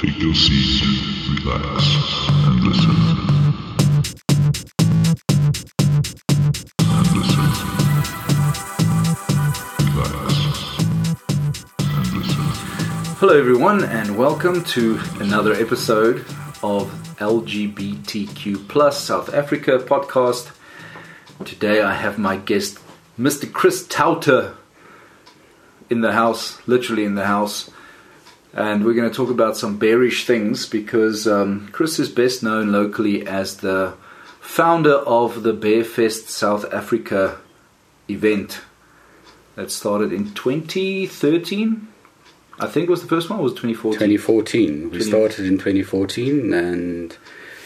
Take your seat, relax, and listen. And listen. Relax. And listen. Hello, everyone, and welcome to another episode of LGBTQ Plus South Africa podcast. Today, I have my guest, Mr. Chris Tauter, in the house, literally in the house, and we're going to talk about some bearish things because um, Chris is best known locally as the founder of the Bearfest South Africa event that started in 2013. I think was the first one. Or was it 2014? 2014. We 20 started in 2014 and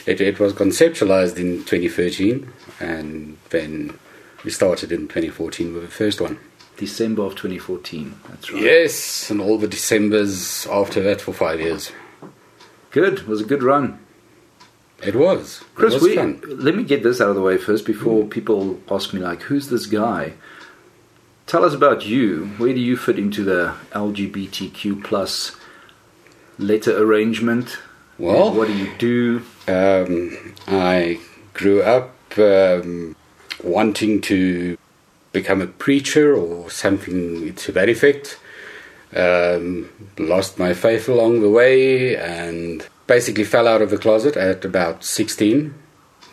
it, it was conceptualized in 2013 and then we started in 2014 with the first one. December of 2014. That's right. Yes, and all the Decembers after that for five years. Good. It was a good run. It was. Chris, it was we, let me get this out of the way first before people ask me like, who's this guy? Tell us about you. Where do you fit into the LGBTQ plus letter arrangement? Well, what do you do? Um, I grew up um, wanting to become a preacher or something to that effect. Um, lost my faith along the way and basically fell out of the closet at about 16.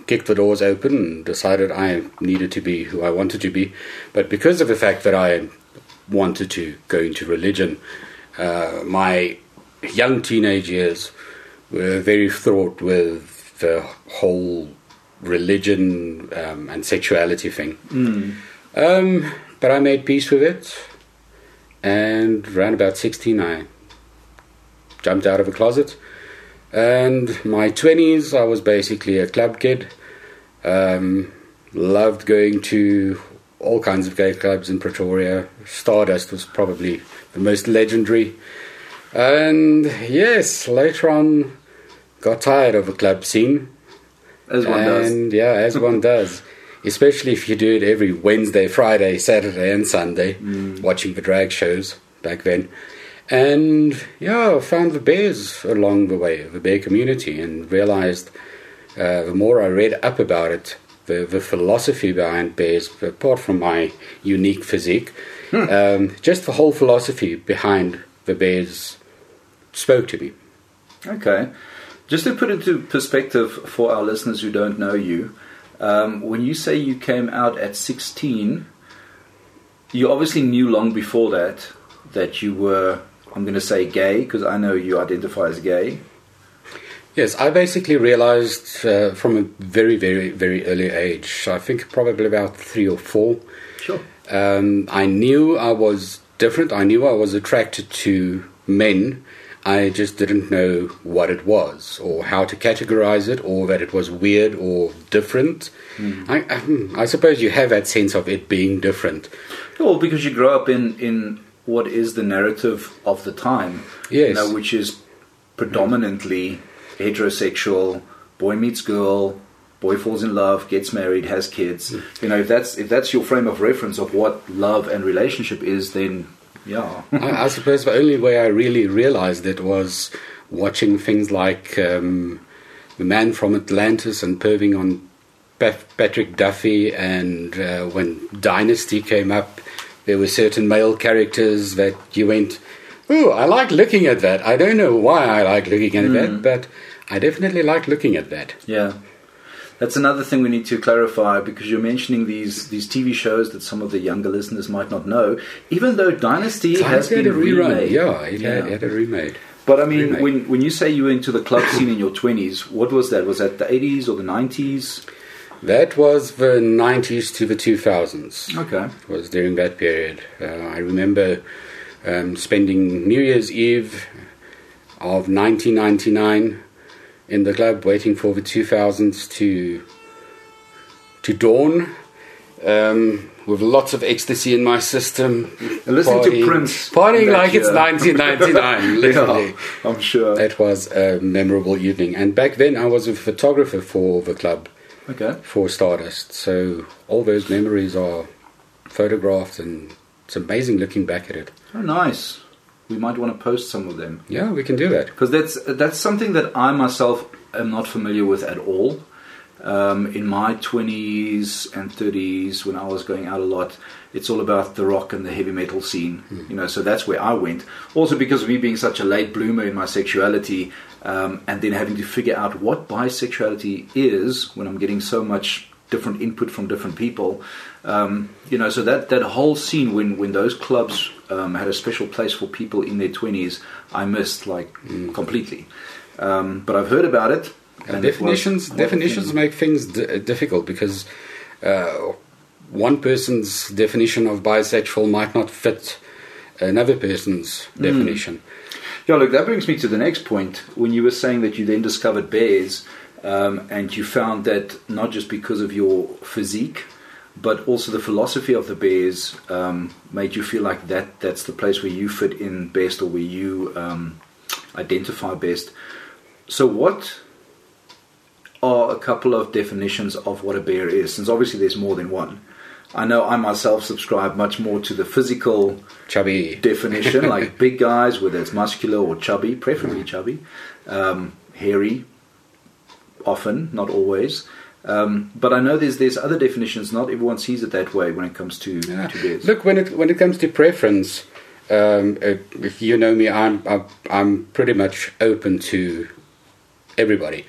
Kicked the doors open and decided I needed to be who I wanted to be. But because of the fact that I wanted to go into religion, uh, my young teenage years were very fraught with the whole religion um, and sexuality thing. Um, but I made peace with it, and around about 16, I jumped out of a closet. And my 20s, I was basically a club kid. Um, loved going to all kinds of gay clubs in Pretoria. Stardust was probably the most legendary. And yes, later on, got tired of the club scene. As one does. and yeah, as one does. Especially if you do it every Wednesday, Friday, Saturday, and Sunday, Mm. watching the drag shows back then. And yeah, I found the bears along the way, the bear community, and realized uh, the more I read up about it, the, the philosophy behind bears, apart from my unique physique, Hmm. um, just the whole philosophy behind the bears spoke to me. Okay. Just to put into perspective for our listeners who don't know you, um, when you say you came out at 16, you obviously knew long before that that you were, I'm going to say gay, because I know you identify as gay. Yes, I basically realized uh, from a very, very, very early age, I think probably about three or four, Sure. um, I knew I was different. I knew I was attracted to men. I just didn't know what it was, or how to categorize it, or that it was weird or different. Hmm. I, I, hmm, I suppose you have that sense of it being different. Well, because you grow up in, in what is the narrative of the time, you Yes. know, which is predominantly heterosexual, boy meets girl, boy falls in love, gets married, has kids. Hmm. You know, if that's if that's your frame of reference of what love and relationship is, then yeah, I, I suppose the only way I really realized it was watching things like um, The Man from Atlantis and perving on Pat- Patrick Duffy, and uh, when Dynasty came up, there were certain male characters that you went, Oh, I like looking at that. I don't know why I like looking at that, but I definitely like looking at that. yeah. That's another thing we need to clarify because you're mentioning these these TV shows that some of the younger listeners might not know. Even though Dynasty has been remade, Yeah, it Yeah. Had, it had a remade. But I mean, when when you say you were into the club scene in your twenties, what was that? Was that the eighties or the nineties? That was the 90s to the 2000s. Okay. It was during that period. Uh, I remember um, spending New Year's Eve of 1999 in the club, waiting for the 2000s to to dawn, um, with lots of ecstasy in my system. And listening to Prince partying like it's 1999, literally. Yeah, I'm sure. That was a memorable evening. And back then, I was a photographer for the club Okay. for Stardust. So all those memories are photographed, and it's amazing looking back at it. Oh, nice. We might want to post some of them Yeah, we can do that. because that's that's something that I myself am not familiar with at all. Um, in my 20s and 30s, when I was going out a lot, it's all about the rock and the heavy metal scene. You know, so that's where I went. Also because of me being such a late bloomer in my sexuality, um, and then having to figure out what bisexuality is when I'm getting so much different input from different people. Um, you know, so that, that whole scene when, when those clubs um, had a special place for people in their 20s, I missed like completely. Um, but I've heard about it. and it definitions the definitions things- make things d- difficult because uh, one person's definition of bisexual might not fit another person's Hmm. definition. Yeah, look, that brings me to the next point. When you were saying that you then discovered bears, um, and you found that not just because of your physique, but also the philosophy of the bears um, made you feel like that that's the place where you fit in best or where you um, identify best. So, what are a couple of definitions of what a bear is? Since obviously there's more than one. I know I myself subscribe much more to the physical Chubby. definition, like big guys, whether it's muscular or chubby, preferably chubby, um, hairy, often, not always. Um, but I know there's there's other definitions. Not everyone sees it that way when it comes to, Yeah. to bears. Look, when it when it comes to preference, um, uh, if you know me, I'm I'm- I'm pretty much open to everybody.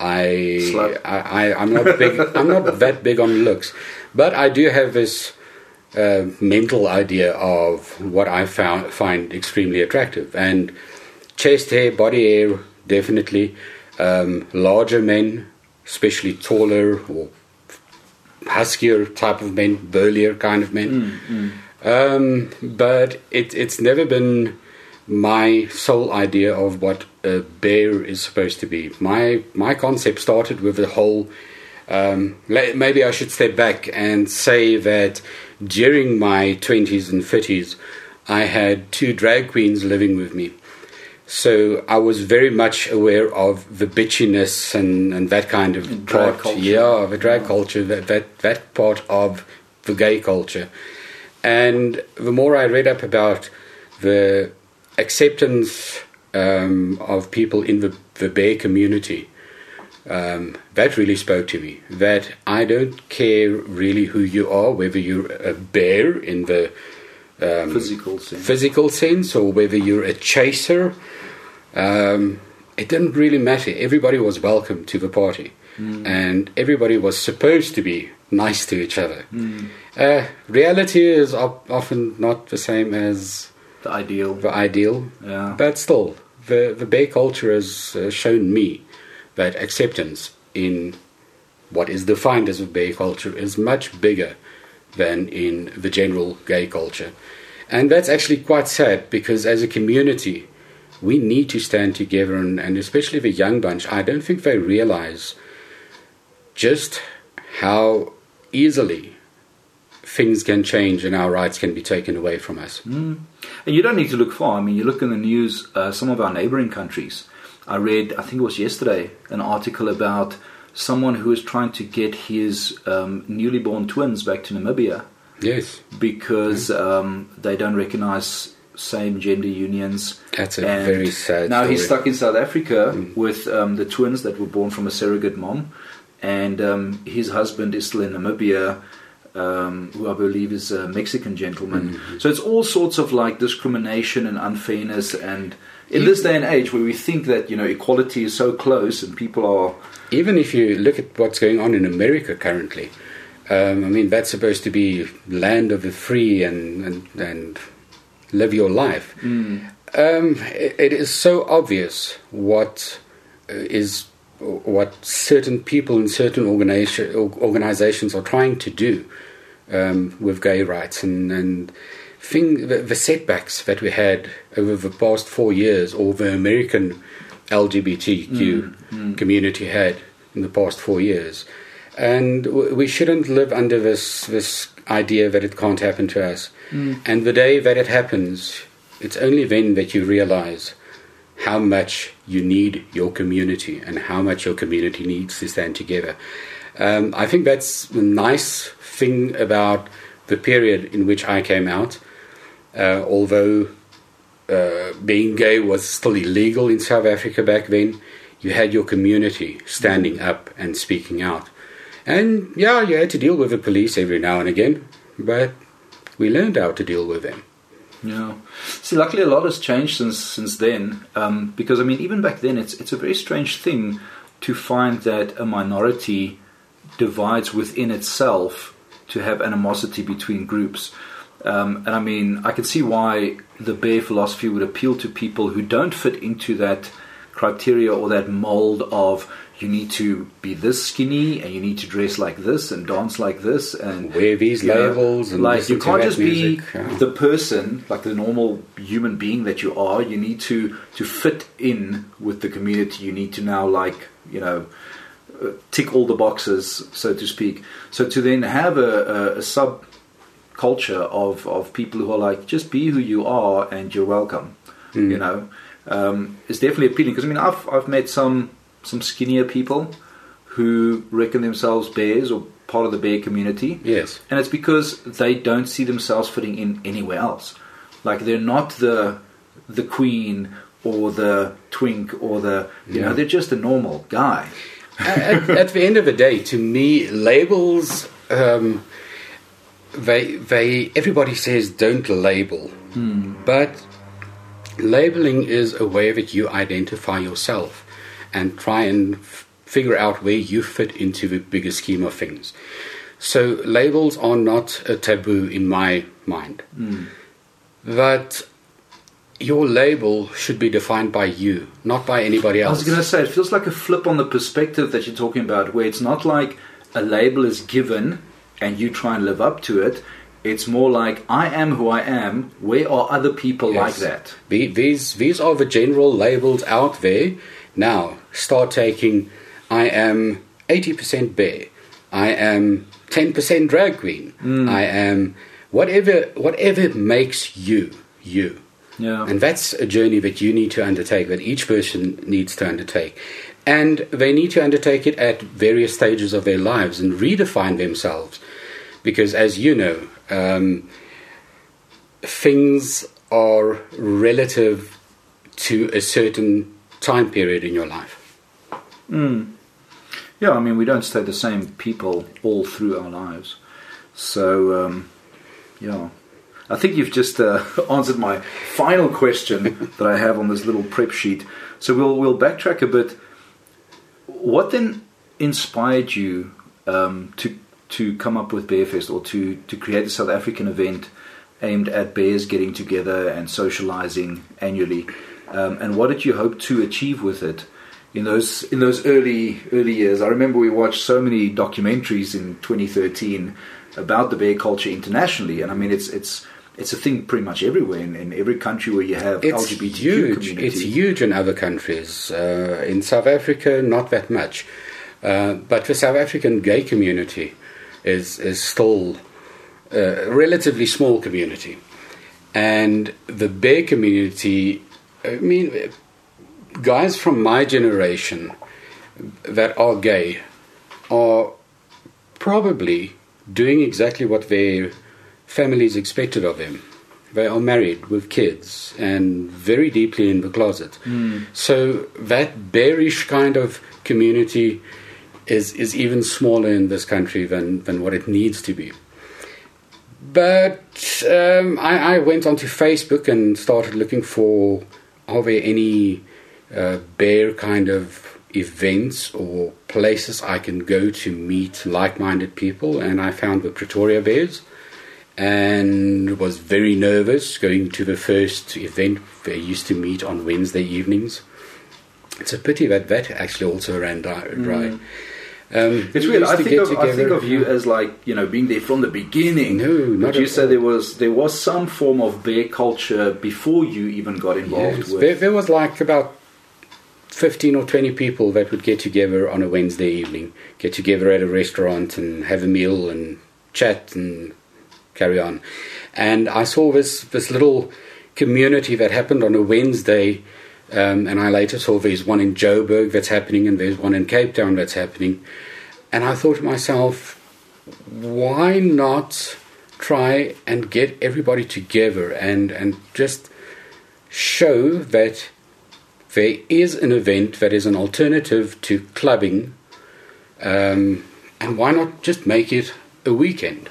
I, I I I'm not big. I'm not that big on looks, but I do have this uh, mental idea of what I found find extremely attractive, and chest hair, body hair, definitely. Um, larger men, especially taller or huskier type of men, burlier kind of men. Um, but it, it's never been my sole idea of what a bear is supposed to be. My my concept started with the whole. Um, maybe I should step back and say that during my twenties and thirties, I had two drag queens living with me. So I was very much aware of the bitchiness and, and that kind of And part. culture. Yeah, the drag culture, that, that, that part of the gay culture. And the more I read up about the acceptance um, of people in the, the bear community, um, that really spoke to me. That I don't care really who you are, whether you're a bear in the um, Physical sense. physical sense or whether you're a chaser. Um, it didn't really matter. Everybody was welcome to the party, and everybody was supposed to be nice to each other. Uh, reality is op- often not the same as the ideal. the ideal, Yeah. but still, the the bear culture has uh, shown me that acceptance in what is defined as a bear culture is much bigger than in the general gay culture. And that's actually quite sad because as a community, we need to stand together, and, and especially the young bunch, I don't think they realize just how easily things can change and our rights can be taken away from us. And you don't need to look far. I mean, you look in the news, uh, some of our neighboring countries. I read, I think it was yesterday, an article about someone who is trying to get his um, newly born twins back to Namibia. Yes, because um, they don't recognize same gender unions. that's a And very sad Now story. he's stuck in South Africa with um, the twins that were born from a surrogate mom, and um, his husband is still in Namibia, um, who I believe is a Mexican gentleman. So it's all sorts of like discrimination and unfairness, and in this day and age where we think that you know equality is so close and people are Even if you look at what's going on in America currently, um, I mean, that's supposed to be land of the free and, and, and live your life. Um, it, it is so obvious what uh, is what certain people in certain organization, organizations are trying to do um, with gay rights and, and thing, the, the setbacks that we had over the past four years, or the American LGBTQ mm, mm. community had in the past four years. And we shouldn't live under this, this idea that it can't happen to us. Mm. And the day that it happens, it's only then that you realize how much you need your community and how much your community needs to stand together. Um, I think that's the nice thing about the period in which I came out. Uh, although uh, being gay was still illegal in South Africa back then, you had your community standing up and speaking out. And yeah, you had to deal with the police every now and again, but we learned how to deal with them. Yeah. See, luckily a lot has changed since since then. Um, because I mean, even back then, it's it's a very strange thing to find that a minority divides within itself to have animosity between groups. Um, and I mean, I can see why the bear philosophy would appeal to people who don't fit into that criteria or that mold of you need to be this skinny and you need to dress like this and dance like this and Wear these know, labels and like you can't just be yeah. the person like the normal human being that you are you need to to fit in with the community you need to now like you know uh, tick all the boxes so to speak so to then have a, a, a sub culture of of people who are like just be who you are and you're welcome Hmm. you know um, is definitely appealing because I mean I've I've met some some skinnier people who reckon themselves bears or part of the bear community Yes. and it's because they don't see themselves fitting in anywhere else. Like they're not the the queen or the twink or the you know they're just a normal guy. at, at the end of the day, to me, labels. Um, they they everybody says don't label, but labeling is a way that you identify yourself and try and f- figure out where you fit into the bigger scheme of things. So labels are not a taboo in my mind, hmm. but your label should be defined by you, not by anybody else. I was going to say it feels like a flip on the perspective that you're talking about, where it's not like a label is given and you try and live up to it. It's more like I am who I am. Where are other people like that? These these are the general labels out there. Now start taking. I am eighty percent bear. I am ten percent drag queen. I am whatever whatever makes you you. Yeah. And that's a journey that you need to undertake, that each person needs to undertake. And they need to undertake it at various stages of their lives and redefine themselves. Because, as you know, um, things are relative to a certain time period in your life. Yeah, I mean, we don't stay the same people all through our lives. So, um, yeah. I think you've just uh, answered my final question that I have on this little prep sheet. So we'll we'll backtrack a bit. What then inspired you um, to to come up with Bearfest or to to create a South African event aimed at bears getting together and socializing annually? Um, and what did you hope to achieve with it? in those in those early early years. I remember we watched so many documentaries in 2013 about the bear culture internationally, and I mean it's it's it's a thing pretty much everywhere in, in every country where you have It's LGBTQ huge. community. It's huge in other countries. Uh, in South Africa, not that much. Uh, but the South African gay community is is still a relatively small community, and the bear community. I mean, guys from my generation that are gay are probably doing exactly what their families expected of them. They are married with kids and very deeply in the closet. So that bearish kind of community is is even smaller in this country than, than what it needs to be. But um, I, I went onto Facebook and started looking for are there any uh, bear kind of events or places I can go to meet like minded people, and I found the Pretoria Bears and was very nervous going to the first event they used to meet on Wednesday evenings. It's a pity that that actually also ran dry. dry. Um, It's we weird. I think get of I think of you as like you know being there from the beginning. No, not Would you said all. there was there was some form of bear culture before you even got involved Yes, with? there, there was like about 15 or 20 people that would get together on a Wednesday evening, get together at a restaurant and have a meal and chat and carry on. And I saw this, this little community that happened on a Wednesday, um, and I later saw there's one in Joburg that's happening and there's one in Cape Town that's happening. And I thought to myself, why not try and get everybody together and, and just show that there is an event that is an alternative to clubbing, um, and why not just make it a weekend?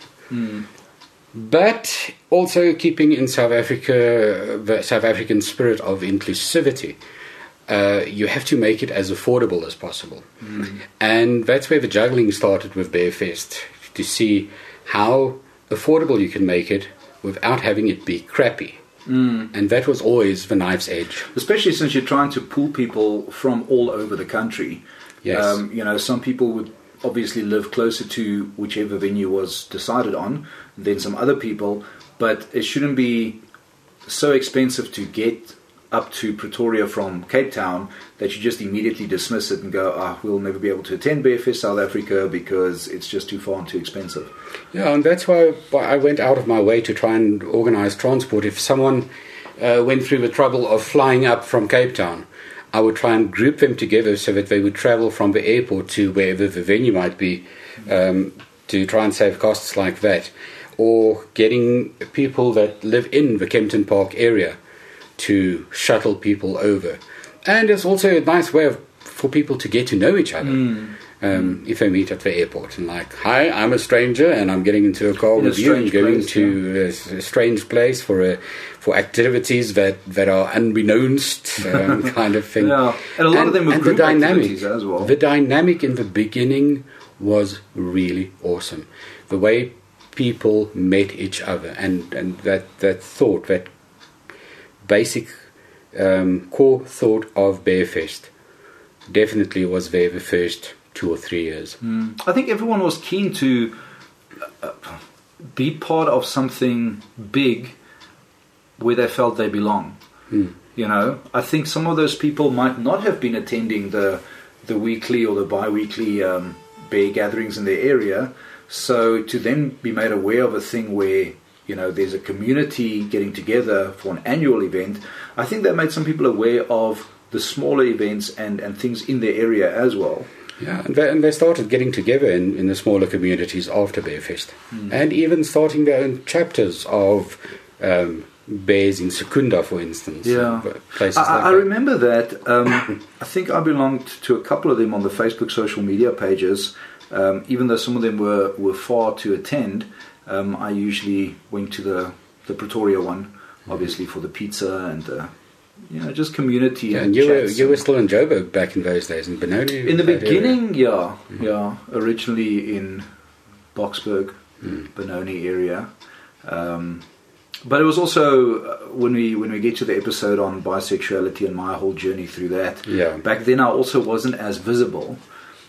But also keeping in South Africa the South African spirit of inclusivity. Uh, you have to make it as affordable as possible. And that's where the juggling started with Bearfest to see how affordable you can make it without having it be crappy. And that was always the knife's edge. especially since you're trying to pull people from all over the country. Yes. Um, you know, some people would obviously live closer to whichever venue was decided on than some other people, but it shouldn't be so expensive to get up to Pretoria from Cape Town that you just immediately dismiss it and go, ah, we'll never be able to attend Bearfest South Africa because it's just too far and too expensive. Yeah, and that's why why I went out of my way to try and organize transport. If someone uh, went through the trouble of flying up from Cape Town, I would try and group them together so that they would travel from the airport to wherever the venue might be um, to try and save costs like that. Or getting people that live in the Kempton Park area to shuttle people over. And it's also a nice way of, for people to get to know each other. Um, if they meet at the airport and like, hi, I'm a stranger and I'm getting into a car In a with you and going place, to a s- a, strange place for a, for activities that, that are unbeknownst um, kind of thing. Yeah, and a lot of them were group the dynamic activities as well. The dynamic in the beginning was really awesome. The way people met each other and, and that, that thought, that basic um, core thought of Bearfest definitely was there the first two or three years. I think everyone was keen to uh, be part of something big where they felt they belong. You know, I think some of those people might not have been attending the the weekly or the bi-weekly um, bear gatherings in their area. So to then be made aware of a thing where you know there's a community getting together for an annual event, I think that made some people aware of the smaller events and, and things in their area as well. Yeah, and they, and they started getting together in, in the smaller communities after Bearfest, and even starting their own chapters of um, bears in Secunda, for instance. Yeah. places I, like I that. remember that. Um, I think I belonged to a couple of them on the Facebook social media pages. Um, even though some of them were, were far to attend, um, I usually went to the, the Pretoria one, Mm-hmm. obviously for the pizza and uh, you know just community Yeah, and, you were you were still in Joburg back in those days in Benoni. in the that area. beginning, yeah, Mm-hmm. yeah. Originally in Boksburg, Mm. Benoni area, um, but it was also uh, when we when we get to the episode on bisexuality and my whole journey through that. Yeah. Back then, I also wasn't as visible.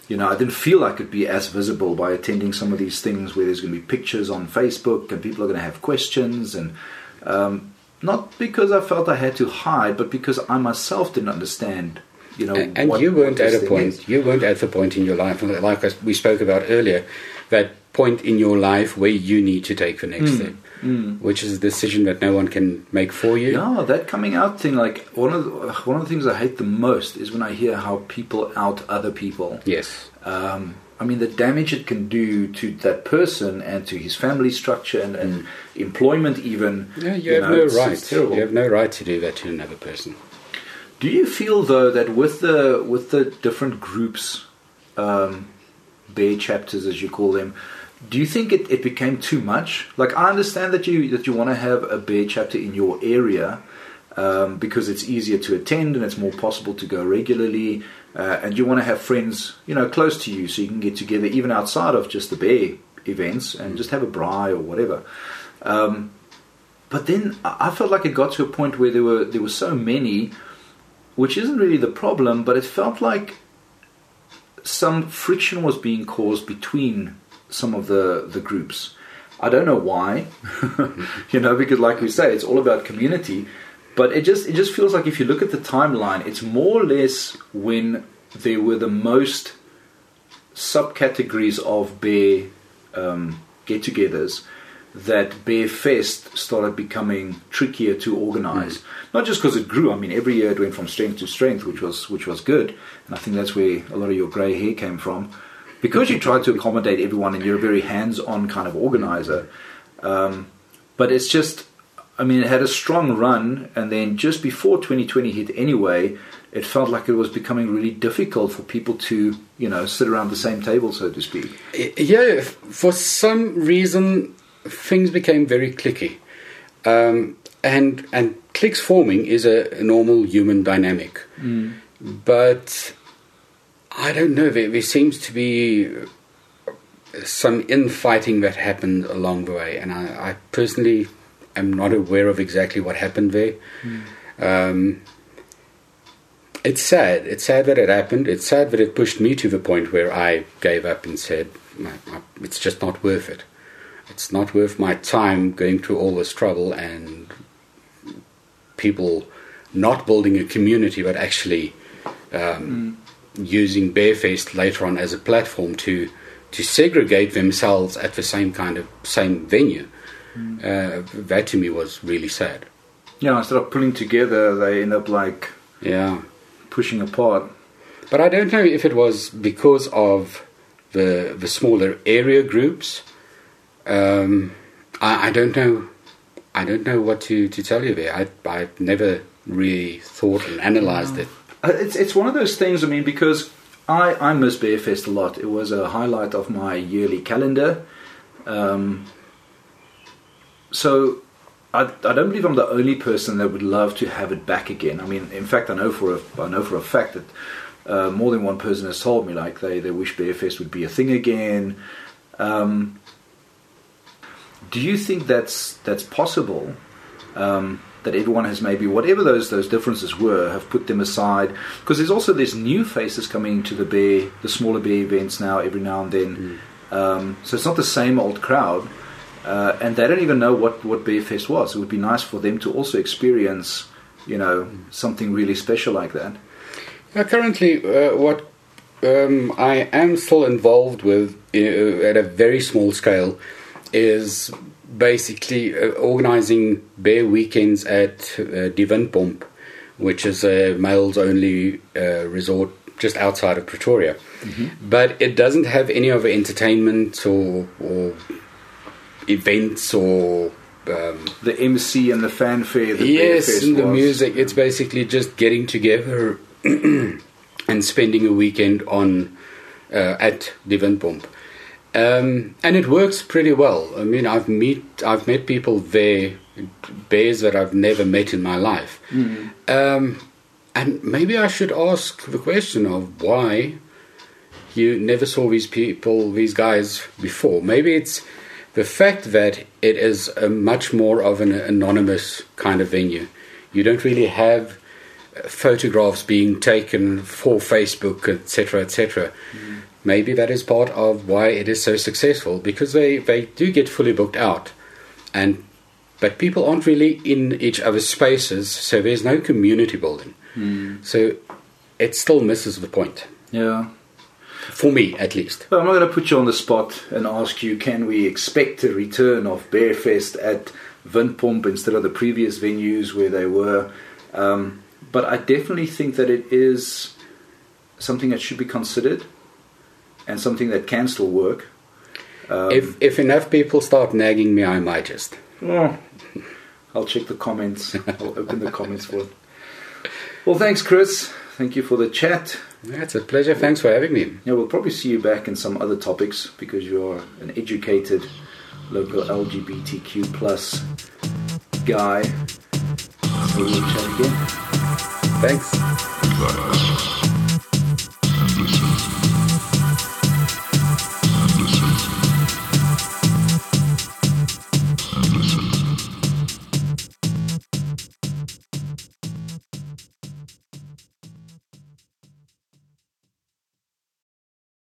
You know, I didn't feel I could be as visible by attending some of these things where there's going to be pictures on Facebook and people are going to have questions and. Um, not because I felt I had to hide, but because I myself didn't understand. You know, And, and what- you weren't at a point. is. You weren't at the point in your life, like we spoke about earlier, that point in your life where you need to take the next Mm, step, which is a decision that no one can make for you. Yeah, that coming out thing. Like one of the, one of the things I hate the most is when I hear how people out other people. Yes. Um, I mean, the damage it can do to that person and to his family structure and, and employment, even. Yeah, you, have know, no right. You have no right to do that to another person. Do you feel though that with the with the different groups, um, bear chapters as you call them, do you think it, it became too much? Like I understand that you that you want to have a bear chapter in your area um, because it's easier to attend and it's more possible to go regularly, uh, and you want to have friends you know close to you so you can get together even outside of just the bear events and just have a braai or whatever. Um, but then I I felt like it got to a point where there were there were so many which isn't really the problem, but it felt like some friction was being caused between some of the, the groups. I don't know why, you know, because like we say, it's all about community. But it just it just feels like if you look at the timeline, it's more or less when there were the most subcategories of bear um, get-togethers that Bear Fest started becoming trickier to organize. Not just because it grew. I mean, every year it went from strength to strength, which was which was good. And I think that's where a lot of your grey hair came from, because you tried to accommodate everyone, and you're a very hands-on kind of organizer. Um, but it's just, I mean, it had a strong run, and then just before 2020 hit, anyway, it felt like it was becoming really difficult for people to, you know, sit around the same table, so to speak. Yeah, for some reason, things became very clicky. Um, and and cliques forming is a, a normal human dynamic. Mm. But I don't know, there, there seems to be some infighting that happened along the way, and I, I personally am not aware of exactly what happened there. Mm. Um, it's sad. It's sad that it happened. It's sad that it pushed me to the point where I gave up and said, it's just not worth it. It's not worth my time going through all this trouble and people not building a community, but actually um, mm. Using Bearfest later on as a platform to to segregate themselves at the same kind of same venue. Mm. Uh, that to me was really sad. Yeah, instead of pulling together, they end up like yeah pushing apart. But I don't know if it was because of the the smaller area groups. Um, I, I, don't know. I don't know what to, to tell you there. I I never really thought and analysed it. Uh, it's it's one of those things. I mean, because I I miss Bearfest a lot. It was a highlight of my yearly calendar. Um, so I, I don't believe I'm the only person that would love to have it back again. I mean, in fact, I know for a I know for a fact that uh, more than one person has told me like they, they wish Bearfest would be a thing again. Um, do you think that's that's possible? Um, that everyone has maybe whatever those those differences were have put them aside because there's also there's new faces coming to the bear the smaller bear events now every now and then mm. um, so it's not the same old crowd uh, and they don't even know what what Bearfest was. It would be nice for them to also experience, you know, something really special like that. Uh, currently, uh, what um, I am still involved with uh, at a very small scale is basically uh, organizing bear weekends at uh, Die which is a males only uh, resort just outside of Pretoria. Mm-hmm. But it doesn't have any of the entertainment or, or events or um, the MC and the fanfare. The yes, and the was. music. It's basically just getting together and spending a weekend on uh, at Die Windpomp. Um, and it works pretty well. I mean, I've meet I've met people there, bears that I've never met in my life. Mm. Um, and maybe I should ask the question of why you never saw these people, these guys before. Maybe it's the fact that it is a much more of an anonymous kind of venue. You don't really have photographs being taken for Facebook, etc., etc. Mm. Maybe that is part of why it is so successful because they, they do get fully booked out, and but people aren't really in each other's spaces, so there's no community building. Mm. So it still misses the point. Yeah for me at least. Well, I'm not going to put you on the spot and ask you, can we expect a return of Bearfest at Windpomp instead of the previous venues where they were? Um, but I definitely think that it is something that should be considered and something that can still work. Um, if if enough people start nagging me, I might just. Oh, I'll check the comments. I'll open the comments for it. Well, thanks, Chris. Thank you for the chat. Yeah, it's a pleasure. Thanks for having me. Yeah, we'll probably see you back in some other topics because you're an educated local LGBTQ plus guy. So we'll chat again. Thanks.